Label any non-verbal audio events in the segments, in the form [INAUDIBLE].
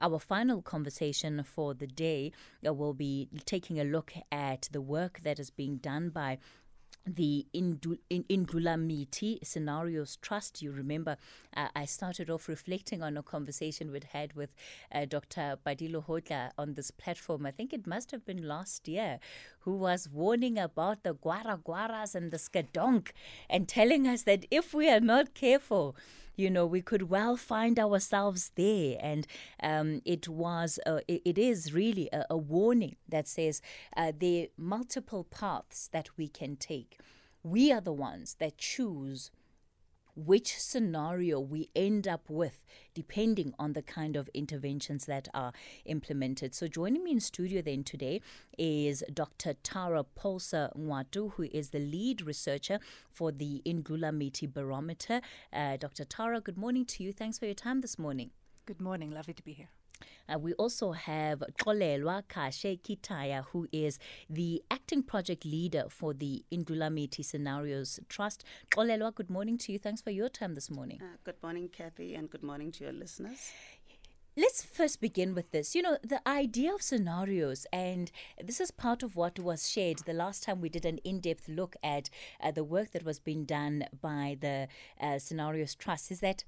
our final conversation for the day uh, will be taking a look at the work that is being done by the Indlulamithi Scenarios Trust. You remember, uh, I started off reflecting on a conversation we'd had with uh, Dr. Badilo Hodla on this platform. I think it must have been last year, who was warning about the Gwara Gwaras and the skadonk and telling us that if we are not careful, you know, we could well find ourselves there. And um, it was, uh, it, it is really a, a, warning that says uh, there are multiple paths that we can take. We are the ones that choose which scenario we end up with depending on the kind of interventions that are implemented. So joining me in studio then today is Dr. Tara Polzer Ngwato, who is the lead researcher for the Indlulamithi Barometer. Uh, Dr. Tara, good morning to you. Thanks for your time this morning. Good morning. Lovely to be here. Uh, we also have Xolelwa Kashe Katiya, who is the acting project leader for the Indlulamithi Scenarios Trust. Xolelwa, good morning to you. Thanks for your time this morning. Uh, good morning, Kathy, and good morning to your listeners. Let's first begin with this. You know, the idea of scenarios, and this is part of what was shared the last time we did an in depth look at uh, the work that was being done by the uh, Scenarios Trust, is that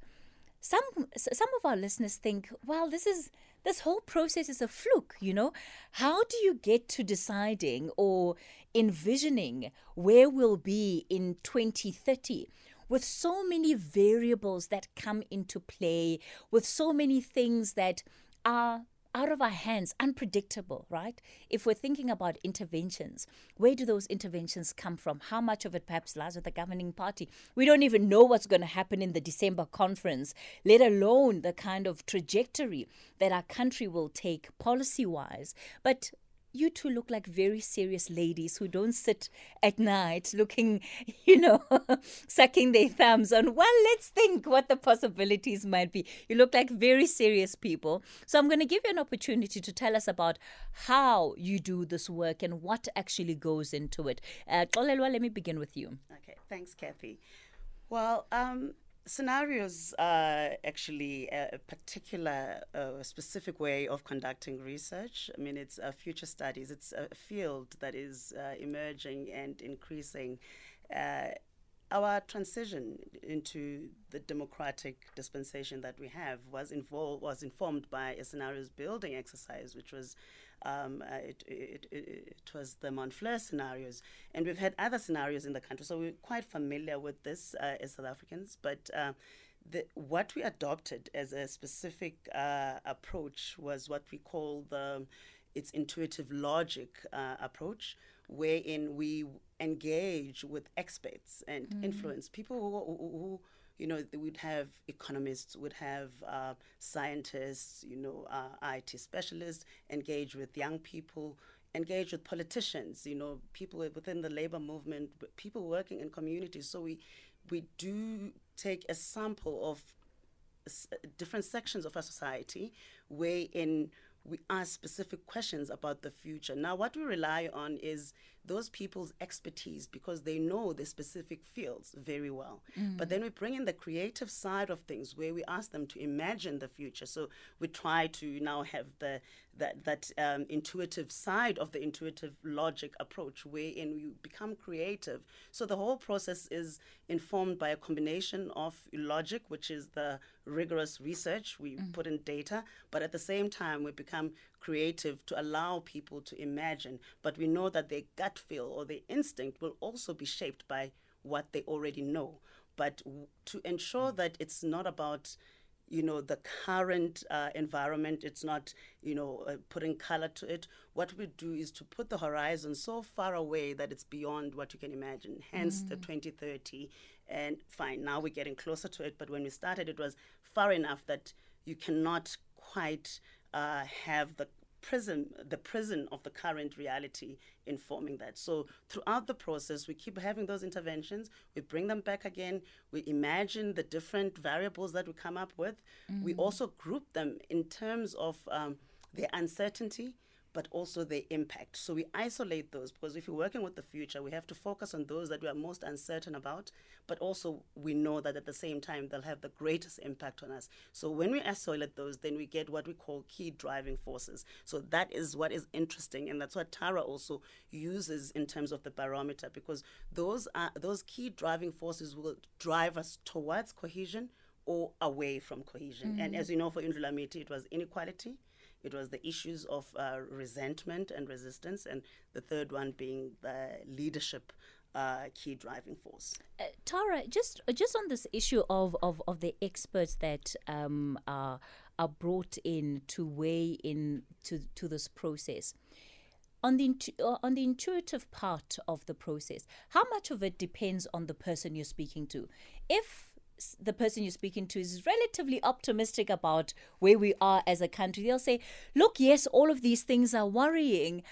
some some of our listeners think, well, this is this whole process is a fluke, you know? How do you get to deciding or envisioning where we'll be in 2030? With so many variables that come into play, with so many things that are out of our hands, unpredictable, right? If we're thinking about interventions, where do those interventions come from? How much of it perhaps lies with the governing party? We don't even know what's going to happen in the December conference, let alone the kind of trajectory that our country will take policy wise. But you two look like very serious ladies who don't sit at night looking, [LAUGHS] you know, [LAUGHS] sucking their thumbs on, well, let's think what the possibilities might be. You look like very serious people. So I'm going to give you an opportunity to tell us about how you do this work and what actually goes into it. Uh, let me begin with you. Okay, thanks, Kathy. Well, um, Scenarios are actually a particular, uh, specific way of conducting research. I mean, it's uh, future studies. It's a field that is uh, emerging and increasing. Uh, our transition into the democratic dispensation that we have was involved was informed by a scenarios building exercise, which was um, uh, it, it, it, it, was the Montfleur scenarios, and we've had other scenarios in the country, so we're quite familiar with this uh, as South Africans. But uh, the, what we adopted as a specific uh, approach was what we call the its intuitive logic uh, approach, wherein we engage with experts and mm. influence people who, who, who you know, we'd have economists, we'd have uh, scientists, you know, uh, IT specialists, engage with young people, engage with politicians, you know, people within the labor movement, people working in communities. So we, we do take a sample of different sections of our society wherein we ask specific questions about the future. Now, what we rely on is those people's expertise because they know the specific fields very well. Mm. But then we bring in the creative side of things where we ask them to imagine the future. So we try to now have the that that um, intuitive side of the intuitive logic approach wherein you become creative. So the whole process is informed by a combination of logic, which is the rigorous research we mm. put in data, but at the same time we become creative to allow people to imagine. But we know that their gut feel or their instinct will also be shaped by what they already know. But to ensure that it's not about you know the current uh, environment it's not you know uh, putting color to it what we do is to put the horizon so far away that it's beyond what you can imagine hence mm. the 2030 and fine now we're getting closer to it but when we started it was far enough that you cannot quite uh, have the prison the prison of the current reality informing that. So throughout the process we keep having those interventions. We bring them back again. We imagine the different variables that we come up with. Mm-hmm. we also group them in terms of um, their uncertainty but also their impact. So we isolate those because if you're working with the future, we have to focus on those that we are most uncertain about, but also we know that at the same time they'll have the greatest impact on us. So when we isolate those, then we get what we call key driving forces. So that is what is interesting, and that's what Tara also uses in terms of the barometer because those are those key driving forces will drive us towards cohesion or away from cohesion. Mm. And as you know, for Indlulamithi, it was inequality it was the issues of uh, resentment and resistance, and the third one being the leadership uh, key driving force. Uh, Tara, just just on this issue of, of, of the experts that um, are are brought in to weigh in to, to this process. On the uh, on the intuitive part of the process, how much of it depends on the person you're speaking to? If the person you're speaking to is relatively optimistic about where we are as a country, they'll say, look, yes, all of these things are worrying,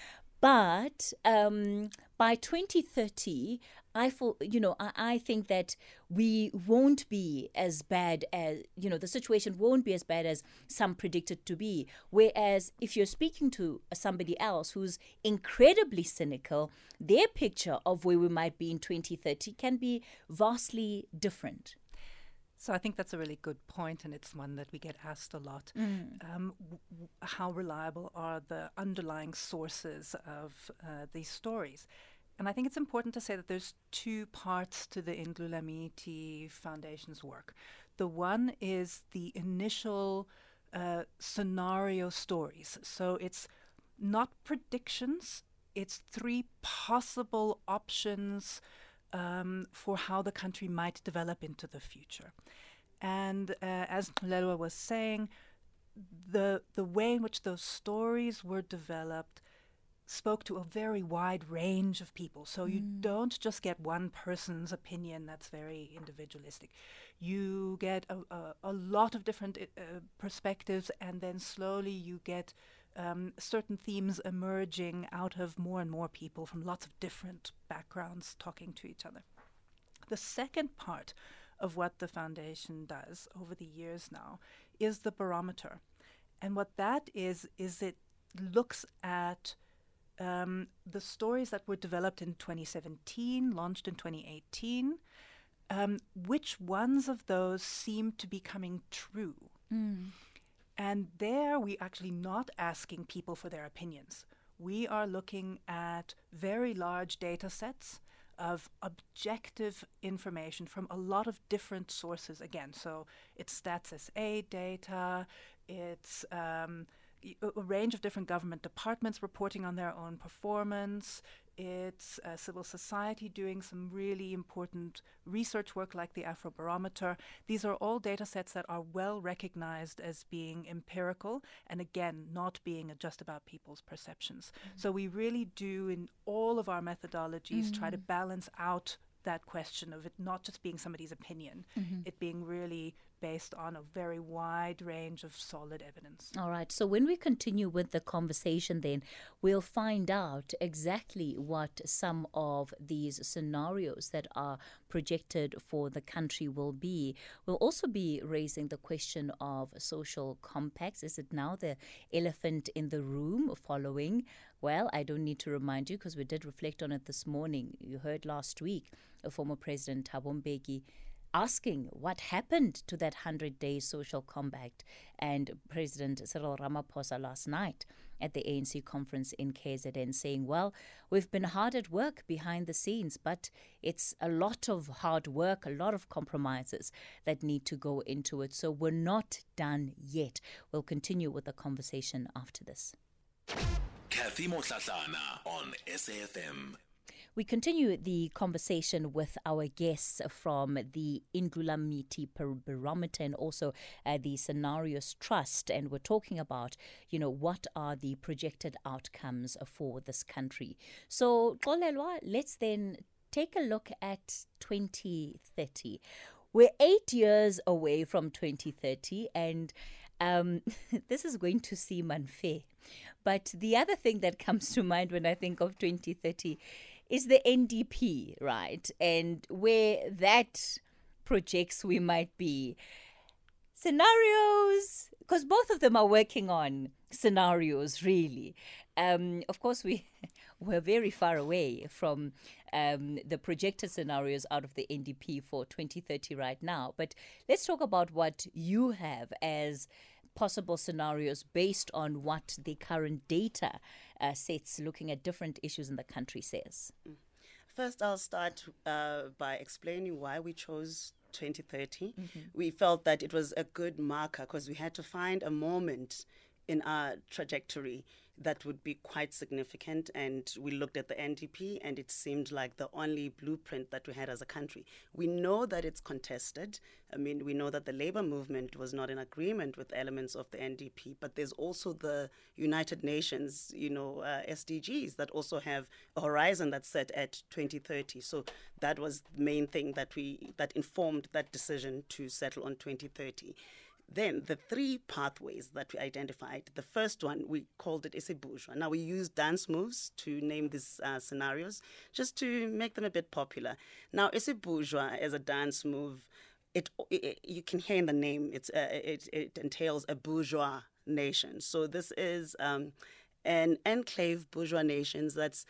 but um, by 2030, I feel, you know, I, I, think that we won't be as bad as, you know, the situation won't be as bad as some predicted to be. Whereas if you're speaking to somebody else who's incredibly cynical, their picture of where we might be in 2030 can be vastly different. So I think that's a really good point, and it's one that we get asked a lot. Mm. Um, w- how reliable are the underlying sources of uh, these stories? And I think it's important to say that there's two parts to the Indlulamithi Foundation's work. The one is the initial uh, scenario stories. So it's not predictions, it's three possible options um, for how the country might develop into the future. And uh, as Lelwa was saying, the the way in which those stories were developed spoke to a very wide range of people. So mm. you don't just get one person's opinion that's very individualistic. You get a, a, a lot of different uh, perspectives, and then slowly you get um, certain themes emerging out of more and more people from lots of different backgrounds talking to each other. The second part of what the foundation does over the years now is the barometer. And what that is, is it looks at um, the stories that were developed in 2017, launched in 2018. Um, which ones of those seem to be coming true? Mm. And there, we are actually not asking people for their opinions. We are looking at very large data sets of objective information from a lot of different sources again. So it's Stats SA data, it's um, a range of different government departments reporting on their own performance, it's uh, civil society doing some really important research work like the Afrobarometer. These are all data sets that are well recognized as being empirical and, again, not being just about people's perceptions. Mm-hmm. So we really do, in all of our methodologies, mm-hmm. try to mm. balance out that question of it not just being somebody's opinion, mm-hmm. it being really based on a very wide range of solid evidence. All right. So when we continue with the conversation, then we'll find out exactly what some of these scenarios that are projected for the country will be. We'll also be raising the question of social compacts. Is it now the elephant in the room following? Well, I don't need to remind you because we did reflect on it this morning. You heard last week, a former President Thabo Mbeki asking what happened to that 100 day social compact. And President Cyril Ramaphosa last night at the ANC conference in KZN saying, Well, we've been hard at work behind the scenes, but it's a lot of hard work, a lot of compromises that need to go into it. So we're not done yet. We'll continue with the conversation after this. Kathy on SAFM. We continue the conversation with our guests from the Indlulamithi Barometer and also uh, the Scenarios Trust, and we're talking about, you know, what are the projected outcomes for this country. So, Xolelwa, let's then take a look at 2030. We're eight years away from 2030, and um, [LAUGHS] this is going to seem unfair. But the other thing that comes to mind when I think of 2030 is the NDP, right? And where that projects we might be. scenarios because both of them are working on scenarios really um, of course we [LAUGHS] we're very far away from um, the projected scenarios out of the ndp for 2030 right now but let's talk about what you have as possible scenarios based on what the current data uh, sets looking at different issues in the country says. First, I'll start uh, by explaining why we chose 2030. We felt that it was a good marker because we had to find a moment in our trajectory that would be quite significant. And we looked at the NDP, and it seemed like the only blueprint that we had as a country. We know that it's contested. I mean, we know that the labor movement was not in agreement with elements of the NDP, but there's also the United Nations, you know, uh, SDGs that also have a horizon that's set at 2030. So that was the main thing that we that informed that decision to settle on 2030. Then the three pathways that we identified. The first one we called it iSbhujwa. Now we use dance moves to name these uh, scenarios, just to make them a bit popular. Now iSbhujwa as a dance move, it, it you can hear in the name. It's uh, it, it entails a bourgeois nation. So this is um, an enclave bourgeois nations that's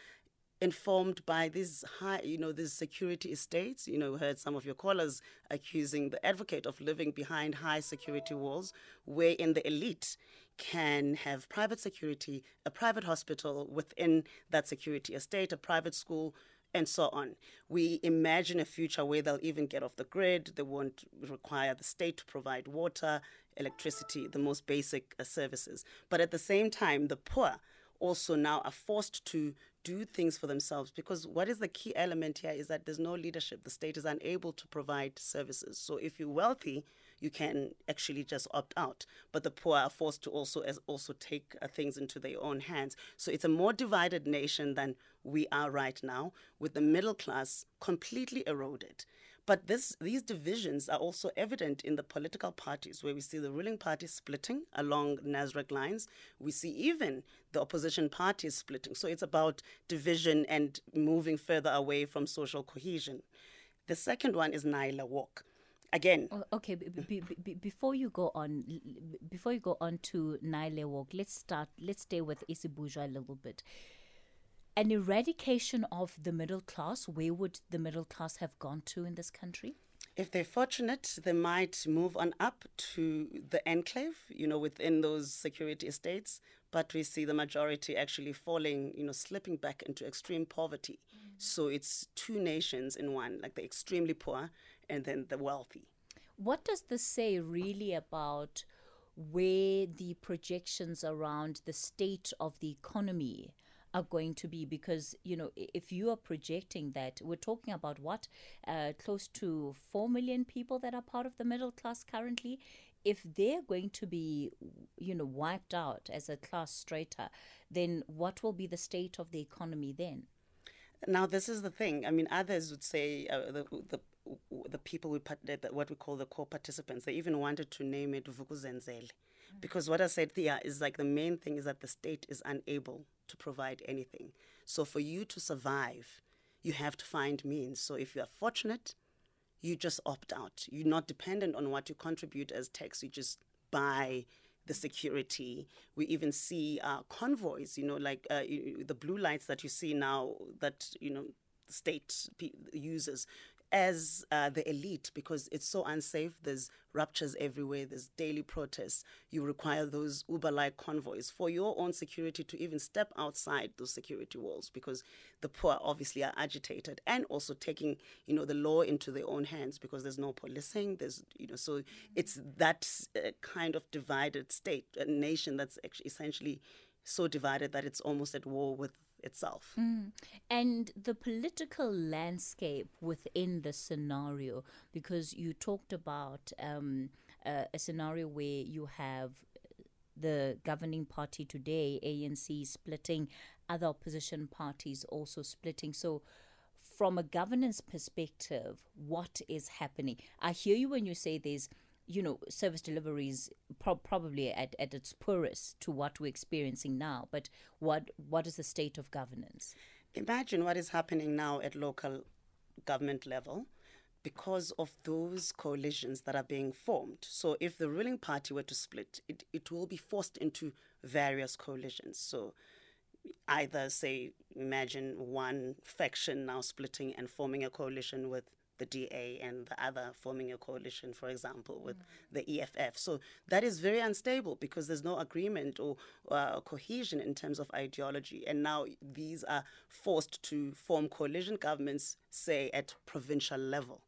informed by these high, you know, these security estates. You know, heard some of your callers accusing the advocate of living behind high security walls, wherein the elite can have private security, a private hospital within that security estate, a private school, and so on. We imagine a future where they'll even get off the grid. They won't require the state to provide water, electricity, the most basic uh, services. But at the same time, the poor also now are forced to do things for themselves because what is the key element here is that there's no leadership. The state is unable to provide services. So if you're wealthy, you can actually just opt out. But the poor are forced to also as also take uh, things into their own hands. So it's a more divided nation than we are right now, with the middle class completely eroded. But this, these divisions are also evident in the political parties, where we see the ruling party splitting along NASREC lines. We see even the opposition parties splitting. So it's about division and moving further away from social cohesion. The second one is Nayi le Walk. Again, Okay, b- b- b- before you go on, before you go on to Nayi le Walk, let's start. Let's stay with iSbhujwa a little bit. An eradication of the middle class. Where would the middle class have gone to in this country? If they're fortunate, they might move on up to the enclave, you know, within those security estates. But we see the majority actually falling, you know, slipping back into extreme poverty. Mm. So it's two nations in one, like the extremely poor and then the wealthy. What does this say really about where the projections around the state of the economy are going to be? Because, you know, if you are projecting that, we're talking about what? Uh, close to 4 million people that are part of the middle class currently. If they're going to be, you know, wiped out as a class strata, then what will be the state of the economy then? Now, this is the thing. I mean, others would say uh, the, the the people we what we call the core participants. They even wanted to name it Vukuzenzele, because what I said there is like the main thing is that the state is unable to provide anything. So for you to survive, you have to find means. So if you are fortunate, you just opt out. You're not dependent on what you contribute as tax. You just buy the security. We even see uh, convoys, you know, like uh, the blue lights that you see now that, you know, state uses as uh, the elite because it's so unsafe. There's ruptures everywhere. There's daily protests. You require those Uber-like convoys for your own security to even step outside those security walls because the poor obviously are agitated and also taking, you know, the law into their own hands because there's no policing. There's, you know, so it's that uh, kind of divided state, a nation that's actually essentially so divided that it's almost at war with itself. And the political landscape within the scenario, because you talked about um, uh, a scenario where you have the governing party today, ANC, splitting, other opposition parties also splitting. So, from a governance perspective, what is happening? I hear you when you say there's, you know, service deliveries pro- probably at, at its poorest to what we're experiencing now. But what what is the state of governance? Imagine what is happening now at local government level. because of those coalitions that are being formed. So if the ruling party were to split, it, it will be forced into various coalitions. So either say imagine one faction now splitting and forming a coalition with the DA and the other forming a coalition, for example, with the EFF. So that is very unstable because there's no agreement or uh, cohesion in terms of ideology. And now these are forced to form coalition governments, say, at provincial level.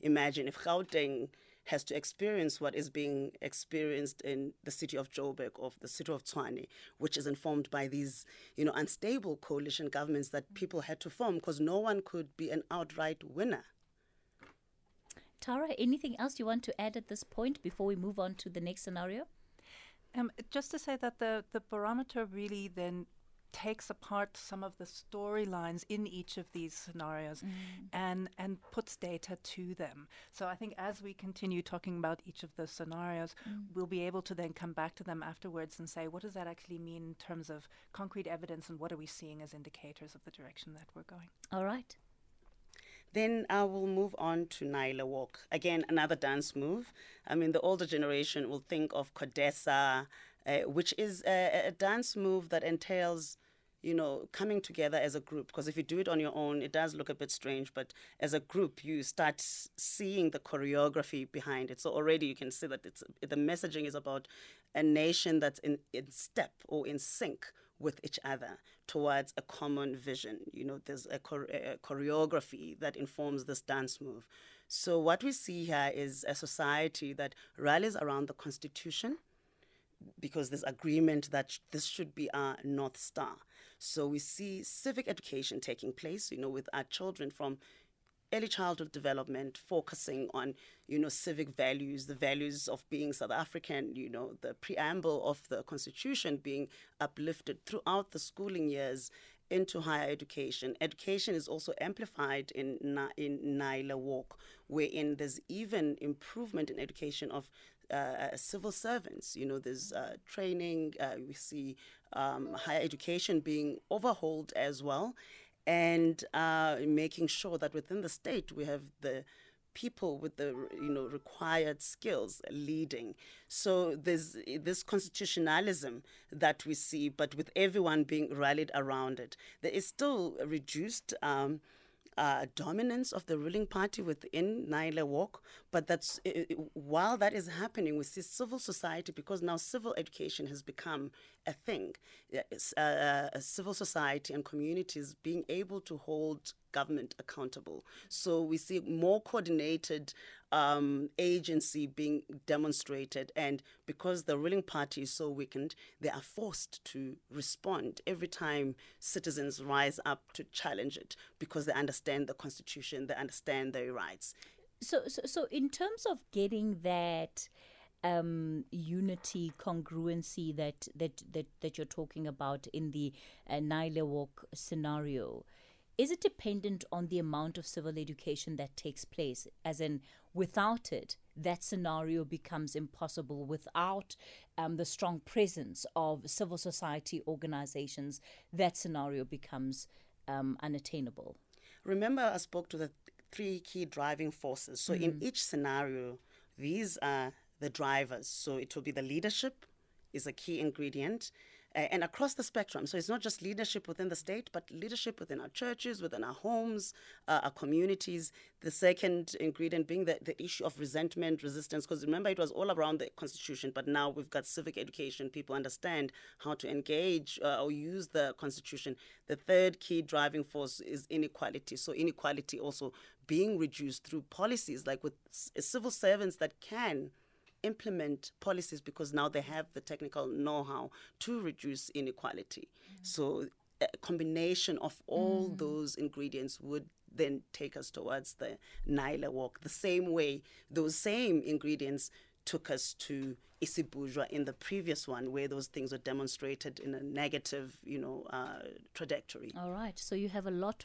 Imagine if Gauteng has to experience what is being experienced in the city of Joburg or the city of Tshwane, which is informed by these, you know, unstable coalition governments that people had to form because no one could be an outright winner. Tara, anything else you want to add at this point before we move on to the next scenario? Um, just to say that the, the barometer really then takes apart some of the storylines in each of these scenarios and and puts data to them. So I think as we continue talking about each of the scenarios, we'll be able to then come back to them afterwards and say what does that actually mean in terms of concrete evidence and what are we seeing as indicators of the direction that we're going. All right. Then I will move on to Nayi le Walk. Again, another dance move. I mean, the older generation will think of Kodesa, uh, which is a, a dance move that entails, you know, coming together as a group. Because if you do it on your own, it does look a bit strange. But as a group, you start seeing the choreography behind it. So already you can see that it's the messaging is about a nation that's in, in step or in sync with each other towards a common vision. You know, there's a, a choreography that informs this dance move. So, what we see here is a society that rallies around the Constitution because there's agreement that sh- this should be our North Star. So, we see civic education taking place, you know, with our children from early childhood development focusing on you know civic values the values of being south african you know the preamble of the constitution being uplifted throughout the schooling years into higher education education is also amplified in in nayi le walk wherein there's even improvement in education of uh, civil servants. You know, there's uh, training. Uh, we see um, higher education being overhauled as well, and uh, making sure that within the state we have the people with the you know required skills leading. So there's this constitutionalism that we see but with everyone being rallied around it there is still reduced um, uh, dominance of the ruling party within Nayi le Walk, but that's i- i- while that is happening, we see civil society because now civil education has become a thing. Uh, uh, civil society and communities being able to hold government accountable. So we see more coordinated um, agency being demonstrated, and because the ruling party is so weakened, they are forced to respond every time citizens rise up to challenge it because they understand the constitution, they understand their rights. So, so, so in terms of getting that um, unity, congruency that, that, that, that you're talking about in the uh, Nayi le Walk scenario, is it dependent on the amount of civil education that takes place? As in, without it, that scenario becomes impossible. Without um, the strong presence of civil society organizations, that scenario becomes um, unattainable. Remember, I spoke to the three key driving forces. So, in each scenario, these are the drivers. So, it will be the leadership is a key ingredient. Uh, and across the spectrum. So it's not just leadership within the state, but leadership within our churches, within our homes, uh, our communities. The second ingredient being the, the issue of resentment, resistance, because remember it was all around the constitution, but now we've got civic education. People understand how to engage uh, or use the constitution. The third key driving force is inequality. So inequality also being reduced through policies, like with civil servants that can implement policies because now they have the technical know-how to reduce inequality. Mm. So a combination of all mm. those ingredients would then take us towards the Nayi le walk. The same way those same ingredients took us to iSbhujwa in the previous one, where those things were demonstrated in a negative, you know, uh, trajectory. All right. So you have a lot,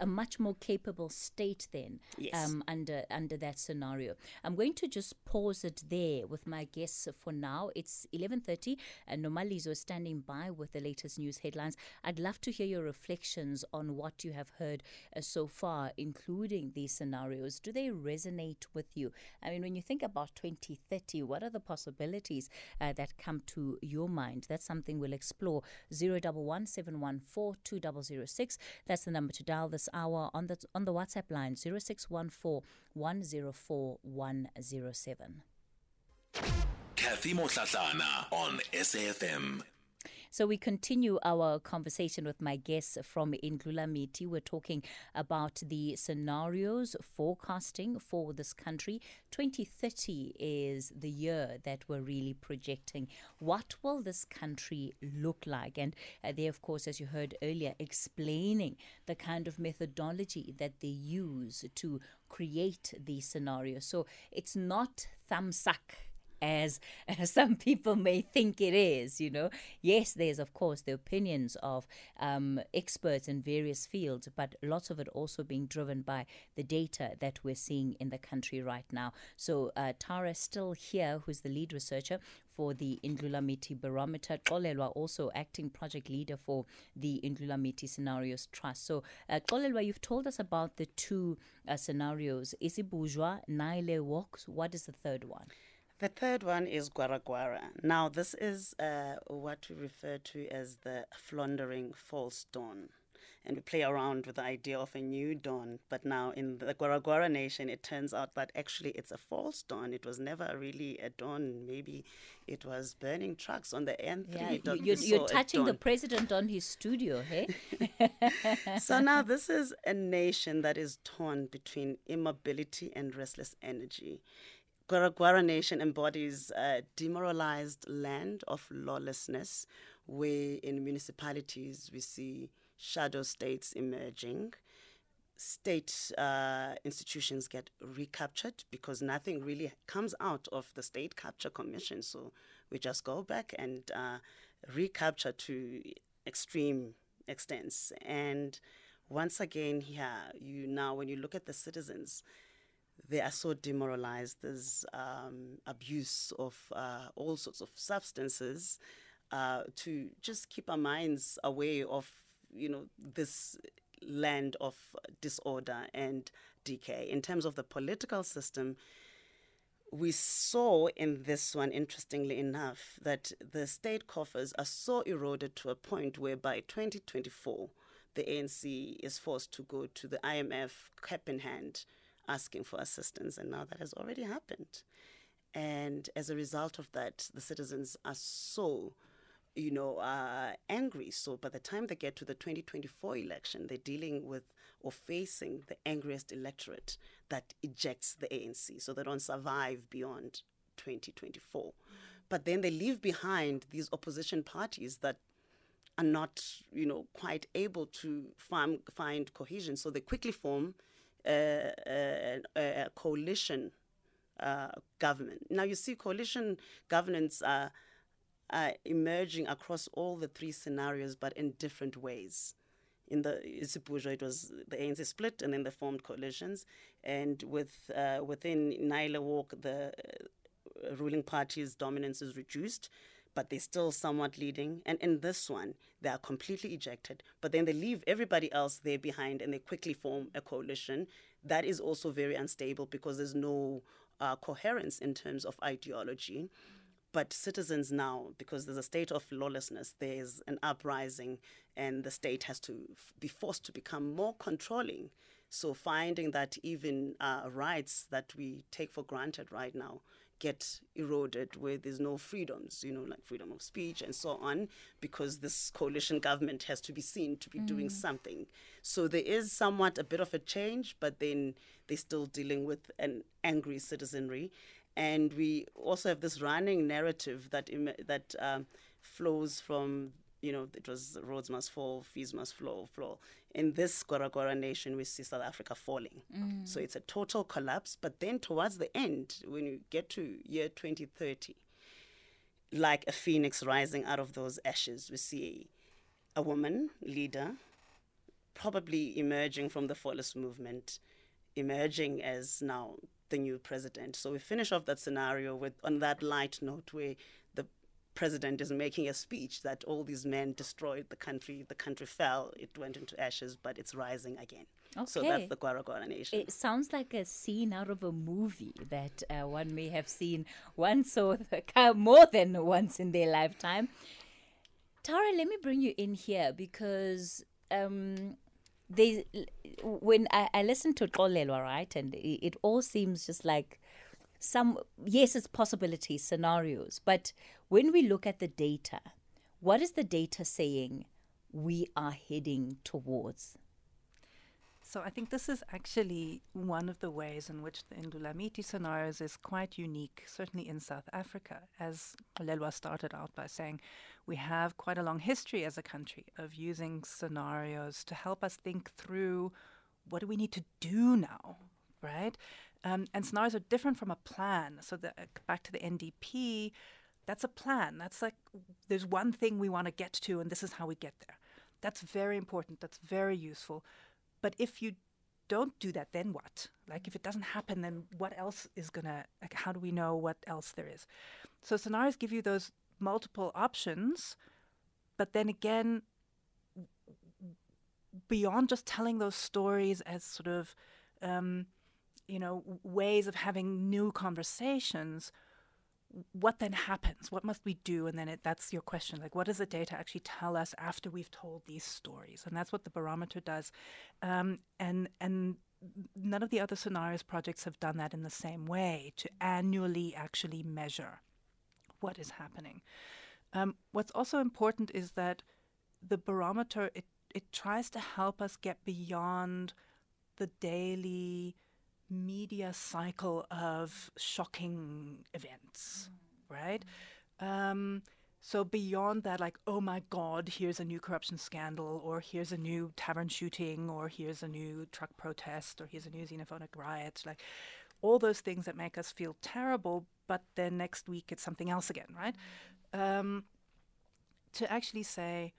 a much more capable state then Yes. um, under under that scenario. I'm going to just pause it there with my guests for now. It's 11:30, and Nomalizo is standing by with the latest news headlines. I'd love to hear your reflections on what you have heard uh, so far, including these scenarios. Do they resonate with you? I mean, when you think about 2030, what are the possibilities uh, that come to your mind? That's something we'll explore. 011 714 2006. That's the number to dial this hour on the on the WhatsApp line 0614 104 107. Kathy Mohlahlana on SAFM. So we continue our conversation with my guests from Indlulamithi. We're talking about the scenarios forecasting for this country. 2030 is the year that we're really projecting. What will this country look like? And uh, they, of course, as you heard earlier, explaining the kind of methodology that they use to create these scenarios. So it's not thumbsuck [LAUGHS] as some people may think it is, you know. Yes, there's, of course, the opinions of um, experts in various fields, but lots of it also being driven by the data that we're seeing in the country right now. So, uh, Tara still here, who's the lead researcher for the Indlulamithi Barometer. Xolelwa, also acting project leader for the Indlulamithi Scenarios Trust. So, uh, you've told us about the two uh, scenarios, iSbhujwa, Naile Walks. What is the third one? The third one is Gwara Gwara. Now, this is uh, what we refer to as the floundering false dawn. And we play around with the idea of a new dawn. But now, in the Gwara Gwara nation, it turns out that actually it's a false dawn. It was never really a dawn. Maybe it was burning trucks on the N3. Yeah, you, you're, you're touching the president on his studio, hey? [LAUGHS] [LAUGHS] so now this is a nation that is torn between immobility and restless energy. Gwara Gwara Nation embodies a demoralized land of lawlessness, where in municipalities we see shadow states emerging. State uh, institutions get recaptured because nothing really comes out of the State Capture Commission. So we just go back and uh, recapture to extreme extents. And once again, here, you now, when you look at the citizens, they are so demoralized. There's um, abuse of uh, all sorts of substances uh, to just keep our minds away of, you know, this land of disorder and decay. In terms of the political system, we saw in this one, interestingly enough, that the state coffers are so eroded to a point where by 2024, the ANC is forced to go to the IMF cap in hand asking for assistance. And now that has already happened. And as a result of that, the citizens are so, you know, uh, angry. So by the time they get to the 2024 election, they're dealing with or facing the angriest electorate that ejects the ANC. So they don't survive beyond 2024. But then they leave behind these opposition parties that are not, you know, quite able to find, find cohesion. So they quickly form a, coalition uh, government. Now you see, coalition governments are, are emerging across all the three scenarios, but in different ways. In the iSbhujwa, it was the ANC split, and then they formed coalitions. And with uh, within Nayi le Walk, the uh, ruling party's dominance is reduced, but they're still somewhat leading. And in this one, they are completely ejected, but then they leave everybody else there behind and they quickly form a coalition. That is also very unstable because there's no uh, coherence in terms of ideology. But citizens now, because there's a state of lawlessness, there's an uprising, and the state has to be forced to become more controlling. So, finding that even uh, rights that we take for granted right now get eroded where there's no freedoms, you know, like freedom of speech and so on, because this coalition government has to be seen to be doing something. So there is somewhat a bit of a change, but then they're still dealing with an angry citizenry. And we also have this running narrative that im- that um, flows from you know, it was Rhodes must fall, fees must flow, flow. In this Gwara Gwara nation, we see South Africa falling. So mm. it's a total collapse. But then towards the end, when you get to year 2030, like a phoenix rising out of those ashes. We see a woman leader, probably emerging from the Fallist movement, emerging as now the new president. So we finish off that scenario with on that light note where president is making a speech that all these men destroyed the country, the country fell, it went into ashes, but it's rising again. Okay. So that's the Gwara nation. It sounds like a scene out of a movie that uh, one may have seen once or [LAUGHS] more than once in their lifetime. Tara, let me bring you in here because um, they, when I, I listen to Xolelwa, right, and it, it all seems just like some, yes, it's possibilities, scenarios, but when we look at the data, what is the data saying we are heading towards? So I think this is actually one of the ways in which the Indlulamithi scenarios is quite unique, certainly in South Africa. As Lelwa started out by saying, we have quite a long history as a country of using scenarios to help us think through what do we need to do now, right? Um, and scenarios are different from a plan. So the, uh, back to the NDP, that's a plan. That's like there's one thing we want to get to, and this is how we get there. That's very important. That's very useful. But if you don't do that, then what? Like if it doesn't happen, then what else is gonna? Like how do we know what else there is? So scenarios give you those multiple options, but then again, beyond just telling those stories as sort of, um, you know, ways of having new conversations, what then happens? What must we do? And then it, that's your question. Like, what does the data actually tell us after we've told these stories? And that's what the barometer does. Um, and and none of the other scenarios projects have done that in the same way to annually actually measure what is happening. Um, what's also important is that the barometer it it tries to help us get beyond the daily media cycle of shocking events, right? Um, so beyond that, like, oh my God, here's a new corruption scandal, or here's a new tavern shooting, or here's a new truck protest, or here's a new xenophobic riot, like all those things that make us feel terrible, but then next week it's something else again, right? Um, to actually say,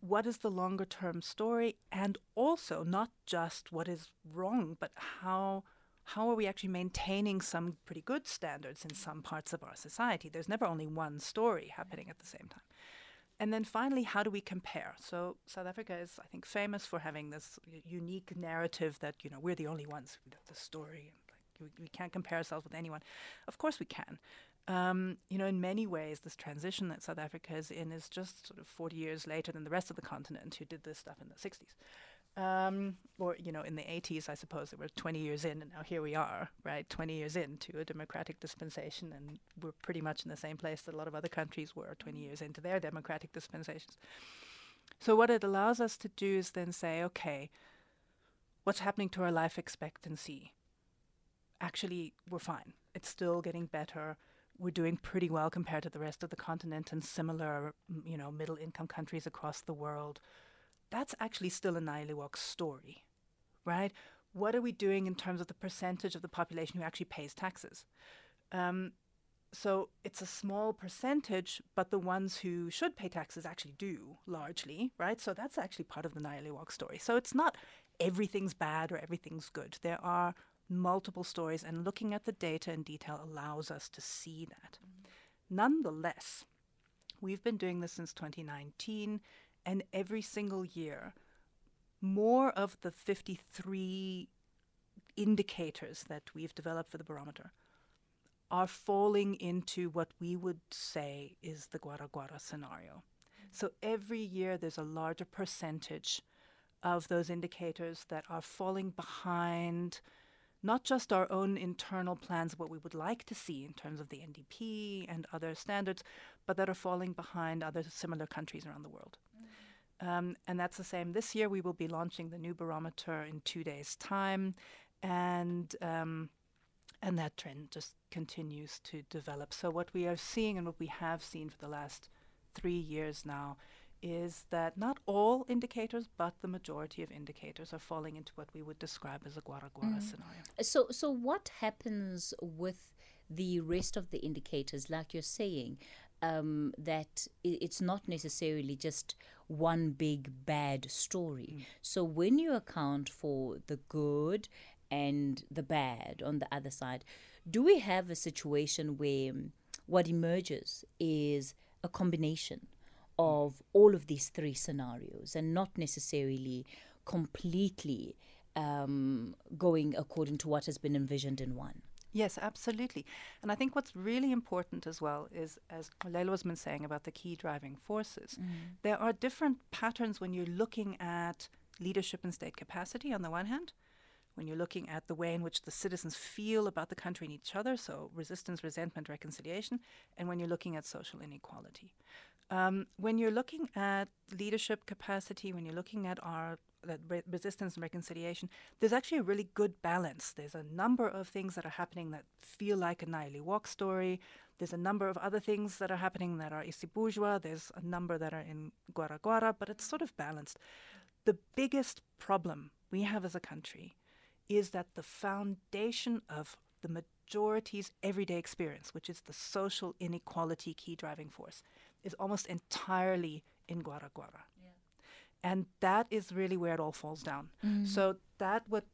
what is the longer term story? And also not just what is wrong but how how are we actually maintaining some pretty good standards in some parts of our society? There's never only one story happening at the same time. And then finally how do we compare? So south africa is i think famous for having this unique narrative that you know we're the only ones with the story and like we, we can't compare ourselves with anyone. Of course we can um, you know, in many ways, this transition that South Africa is in is just sort of 40 years later than the rest of the continent who did this stuff in the 60s. Um, or, you know, in the 80s, I suppose they were 20 years in, and now here we are, right? 20 years into a democratic dispensation, and we're pretty much in the same place that a lot of other countries were 20 years into their democratic dispensations. So, what it allows us to do is then say, okay, what's happening to our life expectancy? Actually, we're fine. It's still getting better we're doing pretty well compared to the rest of the continent and similar, you know, middle income countries across the world. That's actually still a Nayi le Walk story, right? What are we doing in terms of the percentage of the population who actually pays taxes? Um, so it's a small percentage, but the ones who should pay taxes actually do largely, right? So that's actually part of the Nayi le Walk story. So it's not everything's bad or everything's good. There are multiple stories, and looking at the data in detail allows us to see that. Nonetheless, we've been doing this since 2019, and every single year, more of the 53 indicators that we've developed for the barometer are falling into what we would say is the Gwara Gwara scenario. So every year there's a larger percentage of those indicators that are falling behind not just our own internal plans, what we would like to see in terms of the NDP and other standards, but that are falling behind other similar countries around the world. Um, and that's the same. This year, we will be launching the new barometer in two days' time, and um, and that trend just continues to develop. So what we are seeing, and what we have seen for the last three years now, is that not all indicators, but the majority of indicators are falling into what we would describe as a Gwara Gwara scenario. So, so what happens with the rest of the indicators? Like you're saying, um, that it's not necessarily just one big bad story. So when you account for the good and the bad on the other side, do we have a situation where mm, what emerges is a combination of all of these three scenarios and not necessarily completely um, going according to what has been envisioned in one? Yes, absolutely. And I think what's really important as well is, as Leila has been saying about the key driving forces, there are different patterns when you're looking at leadership and state capacity on the one hand, when you're looking at the way in which the citizens feel about the country and each other, so resistance, resentment, reconciliation, and when you're looking at social inequality. Um, when you're looking at leadership capacity, when you're looking at our that re- resistance and reconciliation, there's actually a really good balance. There's a number of things that are happening that feel like a Nayi le Walk story. There's a number of other things that are happening that are iSbhujwa. There's a number that are in Gwara Gwara, but it's sort of balanced. The biggest problem we have as a country is that the foundation of the majority's everyday experience, which is the social inequality key driving force, is almost entirely in Guaraguara. Gwara. And that is really where it all falls down. So that what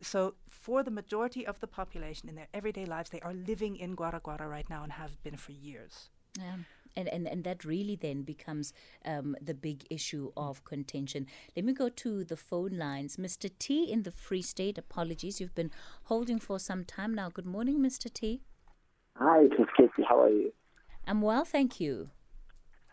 so for the majority of the population in their everyday lives, they are living in Gwara Gwara right now and have been for years. Yeah. And, and, and that really then becomes um, the big issue of contention. Let me go to the phone lines. Mr. T in the Free State, apologies, you've been holding for some time now. Good morning, Mr. T. Hi, Miss Casey. How are you? I'm well, thank you.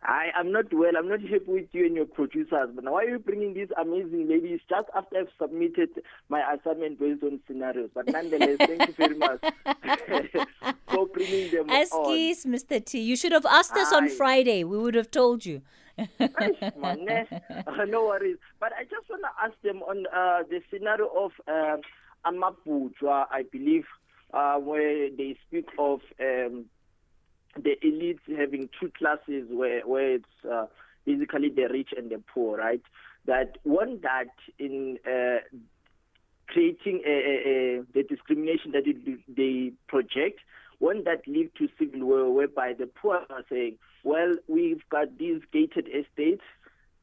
I am not well. I'm not happy with you and your producers. But why are you bringing these amazing ladies just after I've submitted my assignment based on scenarios? But nonetheless, thank you very much [LAUGHS] for bringing them on. Askies, Mr. T. You should have asked us on Friday. We would have told you. [LAUGHS] Uh, no worries. But I just want to ask them on uh, the scenario of uh, Amapujwa, I believe, uh, where they speak of um, the elites having two classes where, where it's uh, basically the rich and the poor, right? That one that in uh, creating a, a, a, the discrimination that it, they project, one that lead to civil war, whereby the poor are saying, well, we've got these gated estates,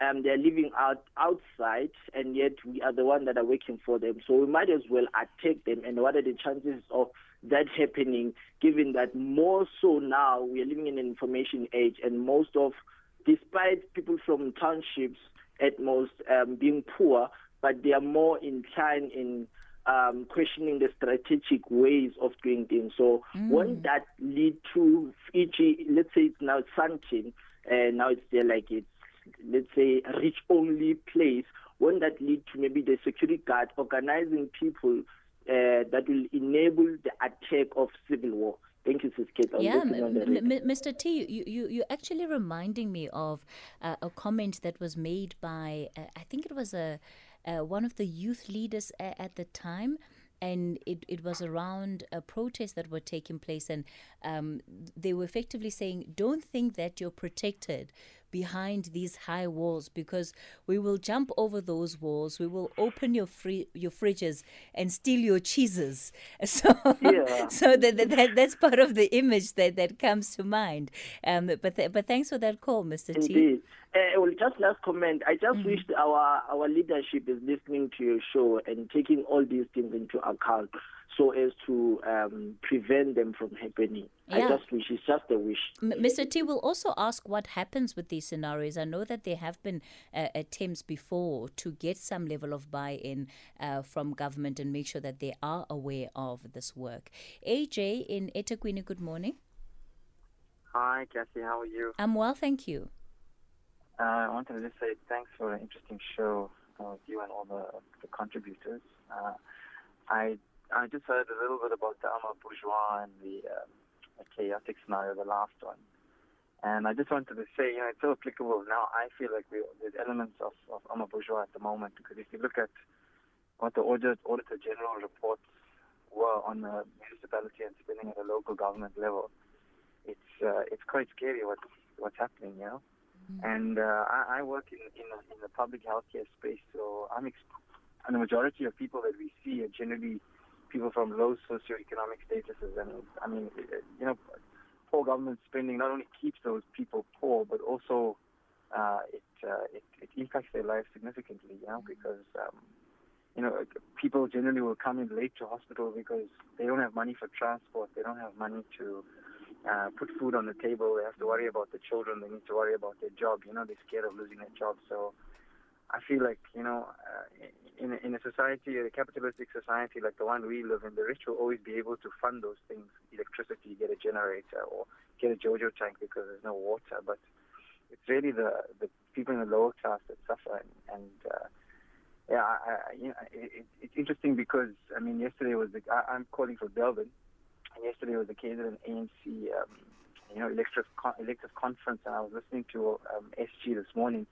and they're living out outside, and yet we are the one that are working for them. So we might as well attack them. And what are the chances of that happening, given that more so now we are living in an information age, and most of, despite people from townships at most um, being poor, but they are more inclined in um, questioning the strategic ways of doing things. So won't that lead to, e.g., let's say it's now Santin, and now it's there like it's, let's say, rich only place, won't that lead to maybe the security guard organizing people uh, that will enable the attack of civil war? Thank you, Sis Kate. Yeah, listen on the m- m- Mr. T, you, you, you're actually reminding me of uh, a comment that was made by, uh, I think it was a, uh, one of the youth leaders a- at the time. And it, it was around a protest that were taking place, and um, they were effectively saying, "Don't think that you're protected behind these high walls, because we will jump over those walls. We will open your free, your fridges and steal your cheeses." [LAUGHS] So, Yeah. so that, that, that that's part of the image that, that comes to mind. Um, but th- but thanks for that call, Mr. T. Indeed. Uh, well, just last comment. I just wish our our leadership is listening to your show and taking all these things into account, so as to um, prevent them from happening. Yeah. I just wish it's just a wish. M- Mr. T will also ask what happens with these scenarios. I know that there have been uh, attempts before to get some level of buy in uh, from government and make sure that they are aware of this work. AJ in eThekwini, good morning. Hi, Cassie. How are you? I'm well, thank you. Uh, I wanted to just say thanks for an interesting show uh, you and all the, the contributors. Uh, I I just heard a little bit about the Ama Bourgeois and the, um, the chaotic scenario, the last one. And I just wanted to say, you know, it's so applicable now. I feel like we, there's elements of, of Ama Bourgeois at the moment because if you look at what the Auditor, Auditor General reports were on the municipality and spending at a local government level, it's uh, it's quite scary what's what's happening, you know. And uh, I, I work in in, in the public healthcare space, so I'm ex- and the majority of people that we see are generally people from low socioeconomic statuses. And I mean, you know, poor government spending not only keeps those people poor, but also uh, it, uh, it, it impacts their lives significantly. You know, because um, you know people generally will come in late to hospital because they don't have money for transport, they don't have money to uh, put food on the table. They have to worry about the children. They need to worry about their job. You know, they're scared of losing their job. So I feel like you know, in a, in a society, a capitalistic society like the one we live in, the rich will always be able to fund those things: electricity, get a generator, or get a JoJo tank because there's no water. But it's really the the people in the lower class that suffer, and, and uh, yeah, I, I, you know, it, it's interesting because I mean, yesterday was the, I, I'm calling for Delvin, and yesterday was the KZN ANC, um, you know, elective elective conference, and I was listening to um, SG this morning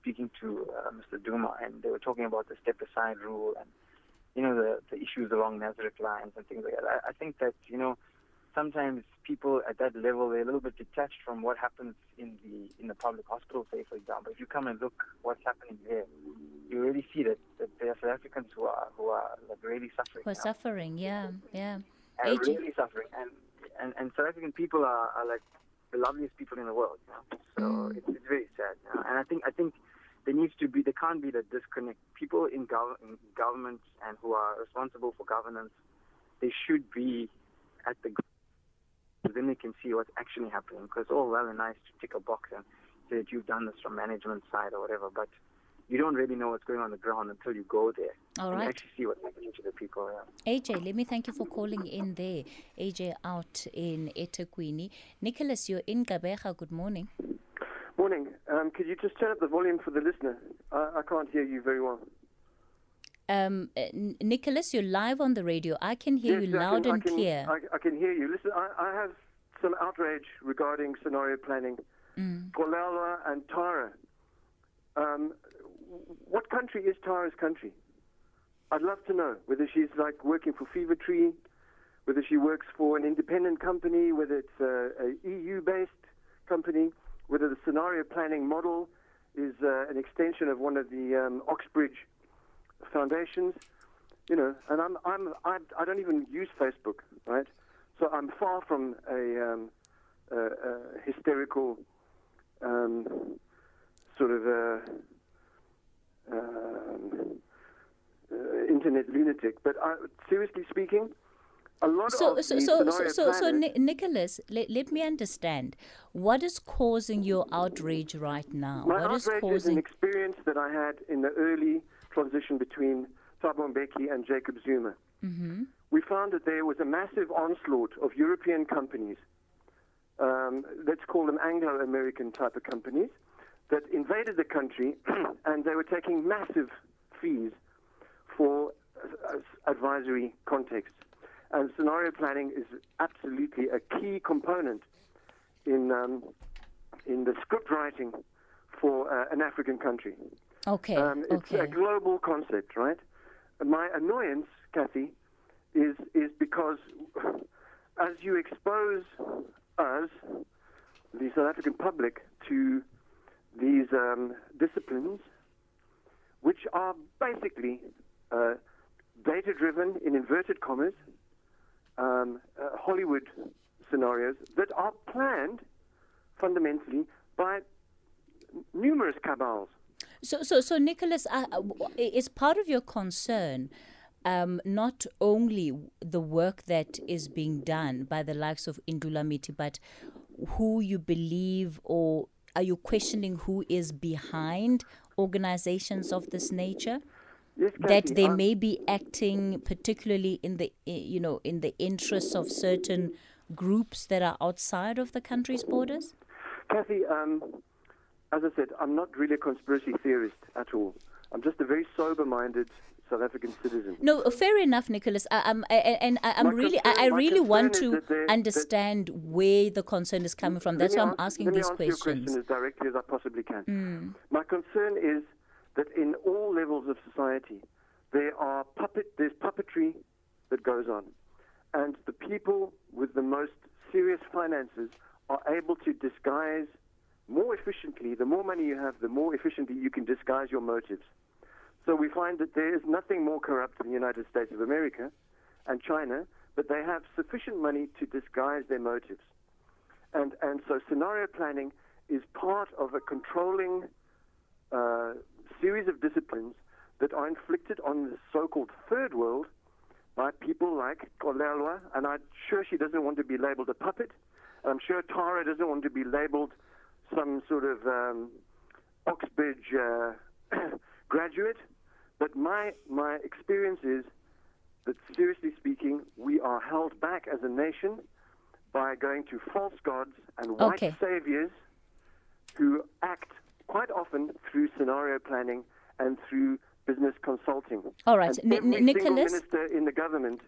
speaking to uh, Mr. Duma, and they were talking about the step aside rule and you know the the issues along Nasrec lines and things like that. I, I think that you know sometimes people at that level they're a little bit detached from what happens in the in the public hospital. Say for example, if you come and look what's happening there, you really see that, that there are South Africans who are who are like really suffering. Who are suffering? Yeah, yeah. And really suffering, and and and South African people are, are like the loveliest people in the world. You know? So mm. it's, it's very sad. You know? And I think I think there needs to be there can't be that disconnect. People in, gov- in government and who are responsible for governance, they should be at the then they can see what's actually happening. Because all oh, well and nice to tick a box and say that you've done this from management side or whatever, but you don't really know what's going on, on the ground until you go there. All and right. actually see what's happening to the people. Yeah. AJ, let me thank you for calling in there. AJ out in eThekwini. Nicholas, you're in Gqeberha. Good morning. Morning. Um, could you just turn up the volume for the listener? I, I can't hear you very well. Um, uh, Nicholas, you're live on the radio. I can hear yes, you loud can, and I can, clear. I, I, can hear you. Listen, I, I, have some outrage regarding scenario planning. Mm. and Tara. Um, what country is Tara's country? I'd love to know whether she's like working for Fever Tree, whether she works for an independent company, whether it's a, a EU-based company, whether the scenario planning model is uh, an extension of one of the um, Oxbridge foundations, you know, and I'm, I'm, I, I don't even use Facebook, right? So I'm far from a, um, a, a hysterical um, sort of a, um, uh, internet lunatic. But I, seriously speaking, so, of so, so, so, so, so, Ni- Nicholas, let, let me understand. What is causing your outrage right now? My what is outrage is causing? an experience that I had in the early transition between Thabo Mbeki and Jacob Zuma. hmm We found that there was a massive onslaught of European companies, um, let's call them Anglo-American type of companies, that invaded the country [CLEARS THROAT] and they were taking massive fees for uh, advisory contexts. And scenario planning is absolutely a key component in um, in the script writing for uh, an African country. Okay. Um, it's okay. a global concept, right? My annoyance, Kathy, is is because as you expose us, the South African public, to these um, disciplines, which are basically uh, data-driven, in inverted commas, um, uh, Hollywood scenarios that are planned fundamentally by numerous cabals. So, so, so, Nicholas, uh, is part of your concern um, not only the work that is being done by the likes of Indlulamithi, but who you believe, or are you questioning who is behind organizations of this nature? That they may be acting particularly in the you know in the interests of certain groups that are outside of the country's borders Kathy, um, as I said, I'm not really a conspiracy theorist at all. I'm just a very sober-minded South African citizen. no fair enough nicholas I, I- and I, i'm My really concern- i, really want to understand where the concern is coming from that's why i'm asking let me these answer Your question as directly as I possibly can. Mm. My concern is that in all levels of society, there are puppet, there's puppetry that goes on, and the people with the most serious finances are able to disguise more efficiently. The more money you have, the more efficiently you can disguise your motives. So we find that there is nothing more corrupt than the United States of America and China, but they have sufficient money to disguise their motives. And, and so scenario planning is part of a controlling series of disciplines that are inflicted on the so-called third world by people like Xolelwa, and I'm sure she doesn't want to be labeled a puppet. And I'm sure Tara doesn't want to be labeled some sort of um, Oxbridge uh, [CLEARS THROAT] graduate. But my, my experience is that, seriously speaking, we are held back as a nation by going to false gods and white Okay. saviors who act quite often through scenario planning and through business consulting. All right. Ni- Nicholas? minister in the government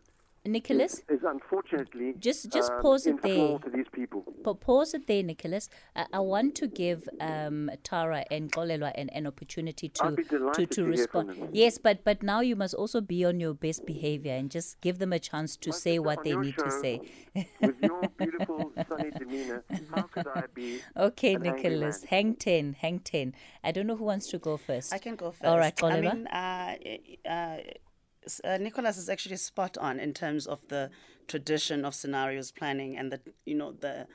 Nicholas, is, is unfortunately Just- just um, pause it in there. to these people. pa- pause it there, Nicholas. Uh, I want to give um, Tara and Xolelwa an, an opportunity to to, to to respond. Yes, but but now you must also be on your best behavior and just give them a chance to My say what they your need to say. With your [LAUGHS] beautiful sunny demeanor, how could I be? Okay, an angry Nicholas, man? hang ten, hang ten. I don't know who wants to go first. I can go first. All right, I mean, uh, uh, s- uh, Nicholas is actually spot on in terms of the tradition of scenarios planning and the you know the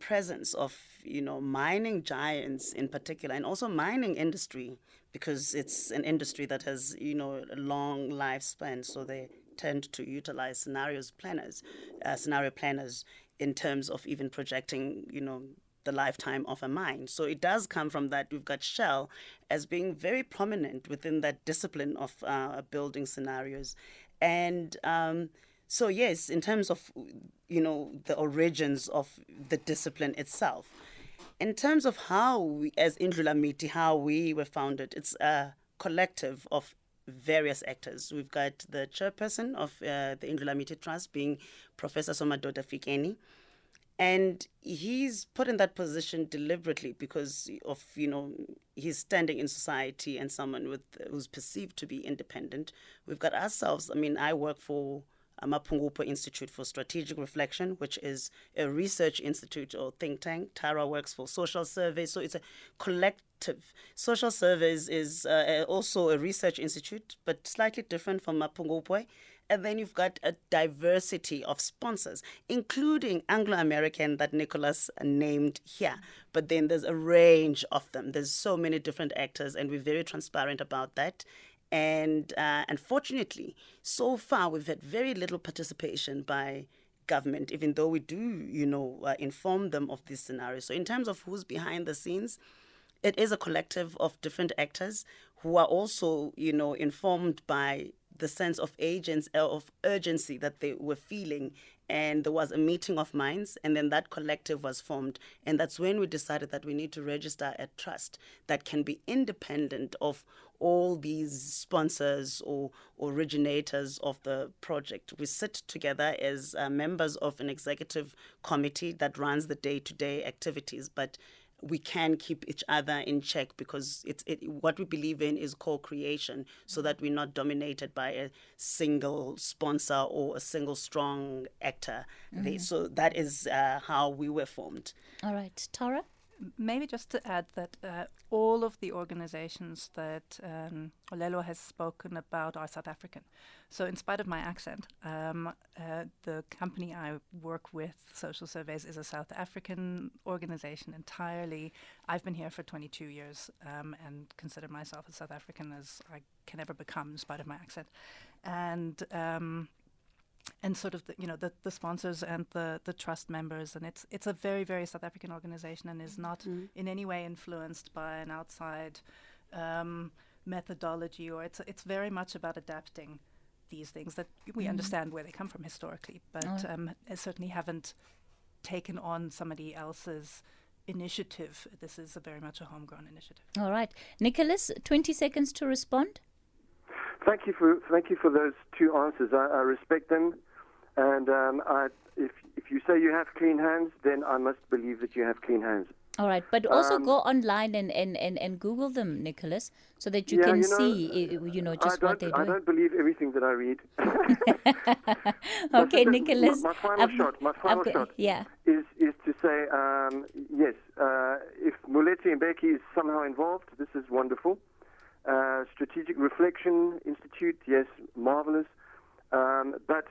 presence of you know mining giants in particular and also mining industry because it's an industry that has you know a long lifespan so they tend to utilize scenarios planners uh, scenario planners in terms of even projecting you know the lifetime of a mine. So it does come from that. We've got Shell as being very prominent within that discipline of uh, building scenarios. And um, so, yes, in terms of, you know, the origins of the discipline itself, in terms of how we, as Indlulamithi, how we were founded, it's a collective of various actors. We've got the chairperson of uh, the Indlulamithi Trust being Professor Somadoda Fikeni and he's put in that position deliberately because of you know his standing in society and someone with who's perceived to be independent we've got ourselves i mean i work for Mapungubwe Institute for Strategic Reflection, which is a research institute or think tank. Tara works for Social Surveys, so it's a collective. Social Surveys is uh, also a research institute, but slightly different from Mapungubwe. And then you've got a diversity of sponsors, including Anglo American that Nicholas named here. But then there's a range of them. There's so many different actors, and we're very transparent about that. And uh, unfortunately, so far we've had very little participation by government, even though we do, you know, uh, inform them of this scenario. So in terms of who's behind the scenes, it is a collective of different actors who are also, you know, informed by the sense of agents uh, of urgency that they were feeling. And there was a meeting of minds and then that collective was formed. And that's when we decided that we need to register a trust that can be independent of all these sponsors or originators of the project. We sit together as uh, members of an executive committee that runs the day-to-day activities but we can keep each other in check because it's it, what we believe in is co-creation so that we're not dominated by a single sponsor or a single strong actor. They- so that is uh, how we were formed. All right, Tara. Maybe just to add that uh, all of the organizations that um, Xolelwa has spoken about are South African. So, in spite of my accent, um, uh, the company I work with, Social Surveys, is a South African organization entirely. I've been here for 22 years um, and consider myself as South African as I can ever become, in spite of my accent. And um, and sort of the, you know the, the sponsors and the, the trust members. And it's it's a very very South African organization and is not in any way influenced by an outside um, methodology or it's it's very much about adapting these things that we understand where they come from historically but um, uh, certainly haven't taken on somebody else's initiative. This is a very much a homegrown initiative. All right, Nicholas. Twenty seconds to respond. Thank you for thank you for those two answers. I, I respect them, and um, I, if if you say you have clean hands, then I must believe that you have clean hands. All right, but also Um, go online and, and, and, and Google them, Nicholas, so that you Yeah, can you know, see, you know, just what they're I don't believe everything that I read. [LAUGHS] [LAUGHS] [LAUGHS] okay, my- Nicholas. my final I've- shot- my final shot. Yeah. is is to say um, yes. Uh, if Muleti and Becky is somehow involved, this is wonderful. Uh, Strategic Reflection Institute, yes, marvelous. Um, but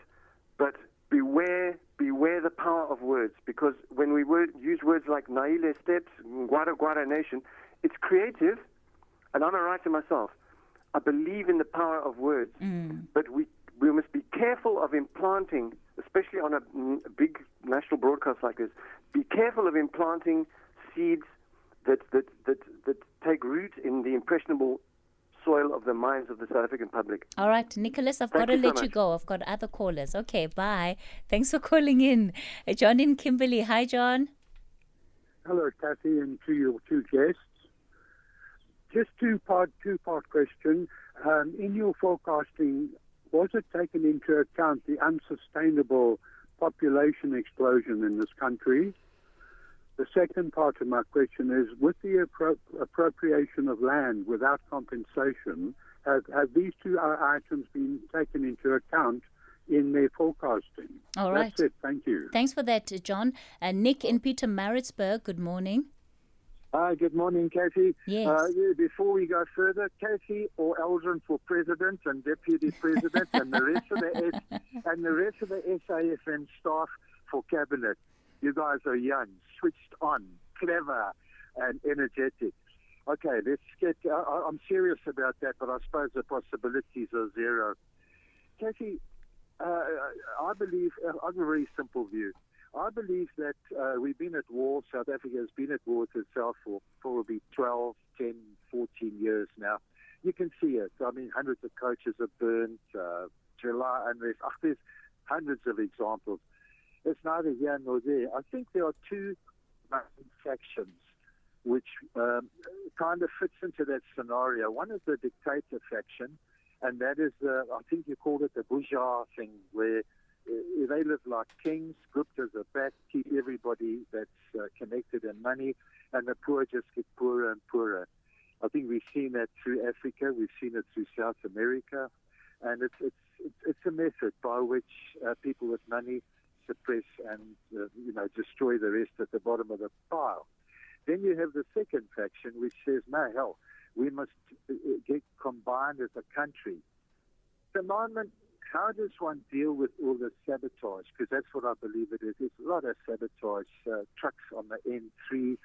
but beware, beware the power of words because when we word, use words like Naile Steps, Gwara Gwara Nation, it's creative, and I'm a writer myself. I believe in the power of words, but we we must be careful of implanting, especially on a, mm, big national broadcast like this. Be careful of implanting seeds that that that that take root in the impressionable soil of the minds of the South African public. All right, Nicholas, I've Thank got to you so let you go. I've got other callers. Okay, bye. Thanks for calling in. Uh, John in Kimberley. Hi, John. Hello, Kathy, and to your two guests. Just two part two part question. Um, in your forecasting, was it taken into account the unsustainable population explosion in this country? The second part of my question is with the appro- appropriation of land without compensation, have, have these two uh, items been taken into account in their forecasting? All right. That's it. Thank you. Thanks for that, uh, John. Uh, Nick in Pietermaritzburg. Good morning. Hi, good morning, Kathy. Yes. Uh, yeah, before we go further, Kathy or Eldrin for president and deputy [LAUGHS] president, and the rest of the S- and the rest of the SAfm staff for cabinet. You guys are young, switched on, clever, and energetic. Okay, let's get. Uh, I'm serious about that, but I suppose the possibilities are zero. Kathy, uh, I believe uh, I have a very simple view. I believe that uh, we've been at war. South Africa has been at war with itself for probably 12, 10, 14 years now. You can see it. I mean, hundreds of coaches are burnt, uh, July unrest. Ach, there's hundreds of examples. It's neither here nor there. I think there are two factions which um, kind of fits into that scenario. One is the dictator faction, and that is, I think you called it the bourgeois thing, where uh, they live like kings. Guptas are back, keep everybody that's uh, connected in money, and the poor just get poorer and poorer. I think we've seen that through Africa, we've seen it through South America, and it's it's it's, it's a method by which uh, people with money suppress and uh, you know destroy the rest at the bottom of the pile. Then you have the second faction, which says, "No, hell, we must uh, get combined as a country." The moment, how does one deal with all the sabotage? Because that's what I believe it is. It's a lot of sabotage. Uh, trucks on the N3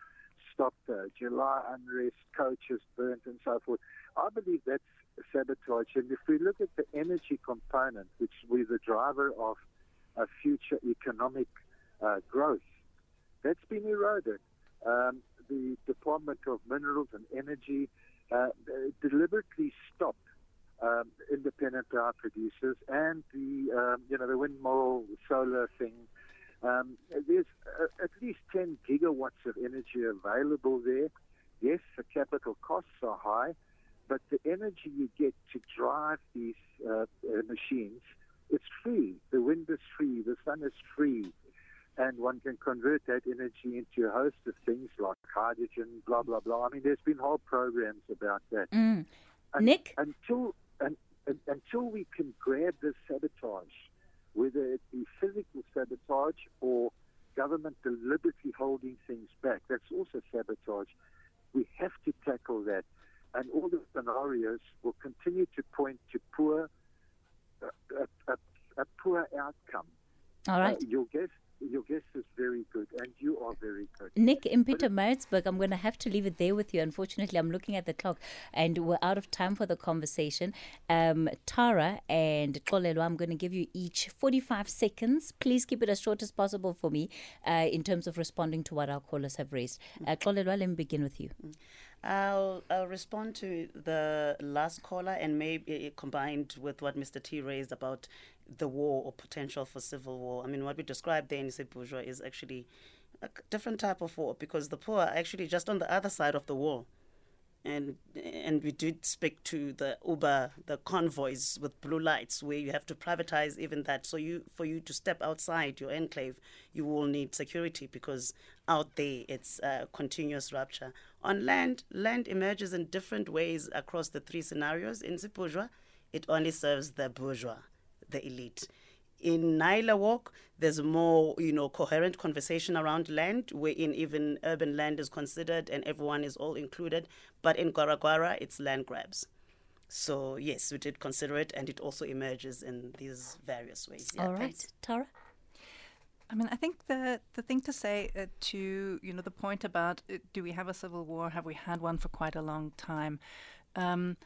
stopped, uh, July unrest, coaches burnt, and so forth. I believe that's sabotage. And if we look at the energy component, which is the driver of uh, future economic uh, growth, that's been eroded. Um, the Department of Minerals and Energy uh, deliberately stopped um, independent power producers and the um, you know the windmill solar thing. Um, there's uh, at least 10 gigawatts of energy available there. Yes, the capital costs are high, but the energy you get to drive these uh, uh, machines, it's free. The wind is free, the sun is free, and one can convert that energy into a host of things like hydrogen, blah blah blah. I mean, there's been whole programs about that. Mm. Un- Nick? until un, un, until we can grab this sabotage, whether it be physical sabotage or government deliberately holding things back, that's also sabotage. We have to tackle that, and all the scenarios will continue to point to poor, a, a, a poor outcome. All right. Uh, your guest, your guest is very good, and you are very good. Nick in Pietermaritzburg, I'm going to have to leave it there with you. Unfortunately, I'm looking at the clock and we're out of time for the conversation. Um, Tara and Xolelwa, I'm going to give you each 45 seconds. Please keep it as short as possible for me uh, in terms of responding to what our callers have raised. Uh, Xolelwa, let me begin with you. I'll, I'll respond to the last caller and maybe combined with what Mr. T raised about the war or potential for civil war. I mean, what we described there in bourgeois is actually a different type of war because the poor are actually just on the other side of the war. And and we did speak to the Uber, the convoys with blue lights, where you have to privatize even that. So you for you to step outside your enclave, you will need security because out there it's uh, continuous rupture. On land, land emerges in different ways across the three scenarios. In bourgeois, it only serves the bourgeois, the elite. In Nayi le Walk, there's more, you know, coherent conversation around land, wherein even urban land is considered and everyone is all included. But in Gwara Gwara, it's land grabs. So yes, we did consider it, and it also emerges in these various ways. Yeah, All right, thanks. Tara? I mean, I think the the thing to say uh, to you know the point about uh, do we have a civil war? Have we had one for quite a long time? Um,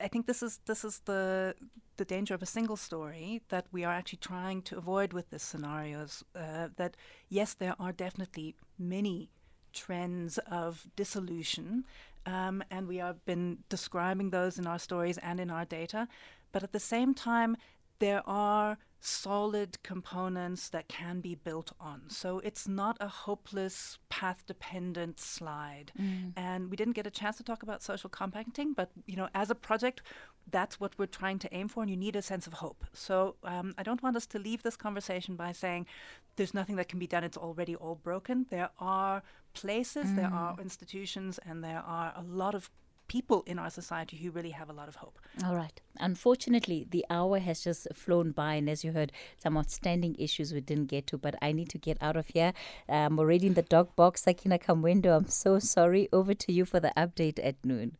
I think this is this is the the danger of a single story that we are actually trying to avoid with this scenarios. Uh, that yes, there are definitely many trends of dissolution, um, and we have been describing those in our stories and in our data. But at the same time, there are solid components that can be built on. So it's not a hopeless, path dependent slide. Mm. And we didn't get a chance to talk about social compacting, but you know, as a project, that's what we're trying to aim for, and you need a sense of hope. So um, I don't want us to leave this conversation by saying there's nothing that can be done, it's already all broken. There are places, mm. there are institutions, and there are a lot of people in our society who really have a lot of hope. All right. Unfortunately, the hour has just flown by, and as you heard, some outstanding issues we didn't get to, but I need to get out of here. I'm already in the dog box. Sakina Kamwendo, I'm so sorry. Over to you for the update at noon.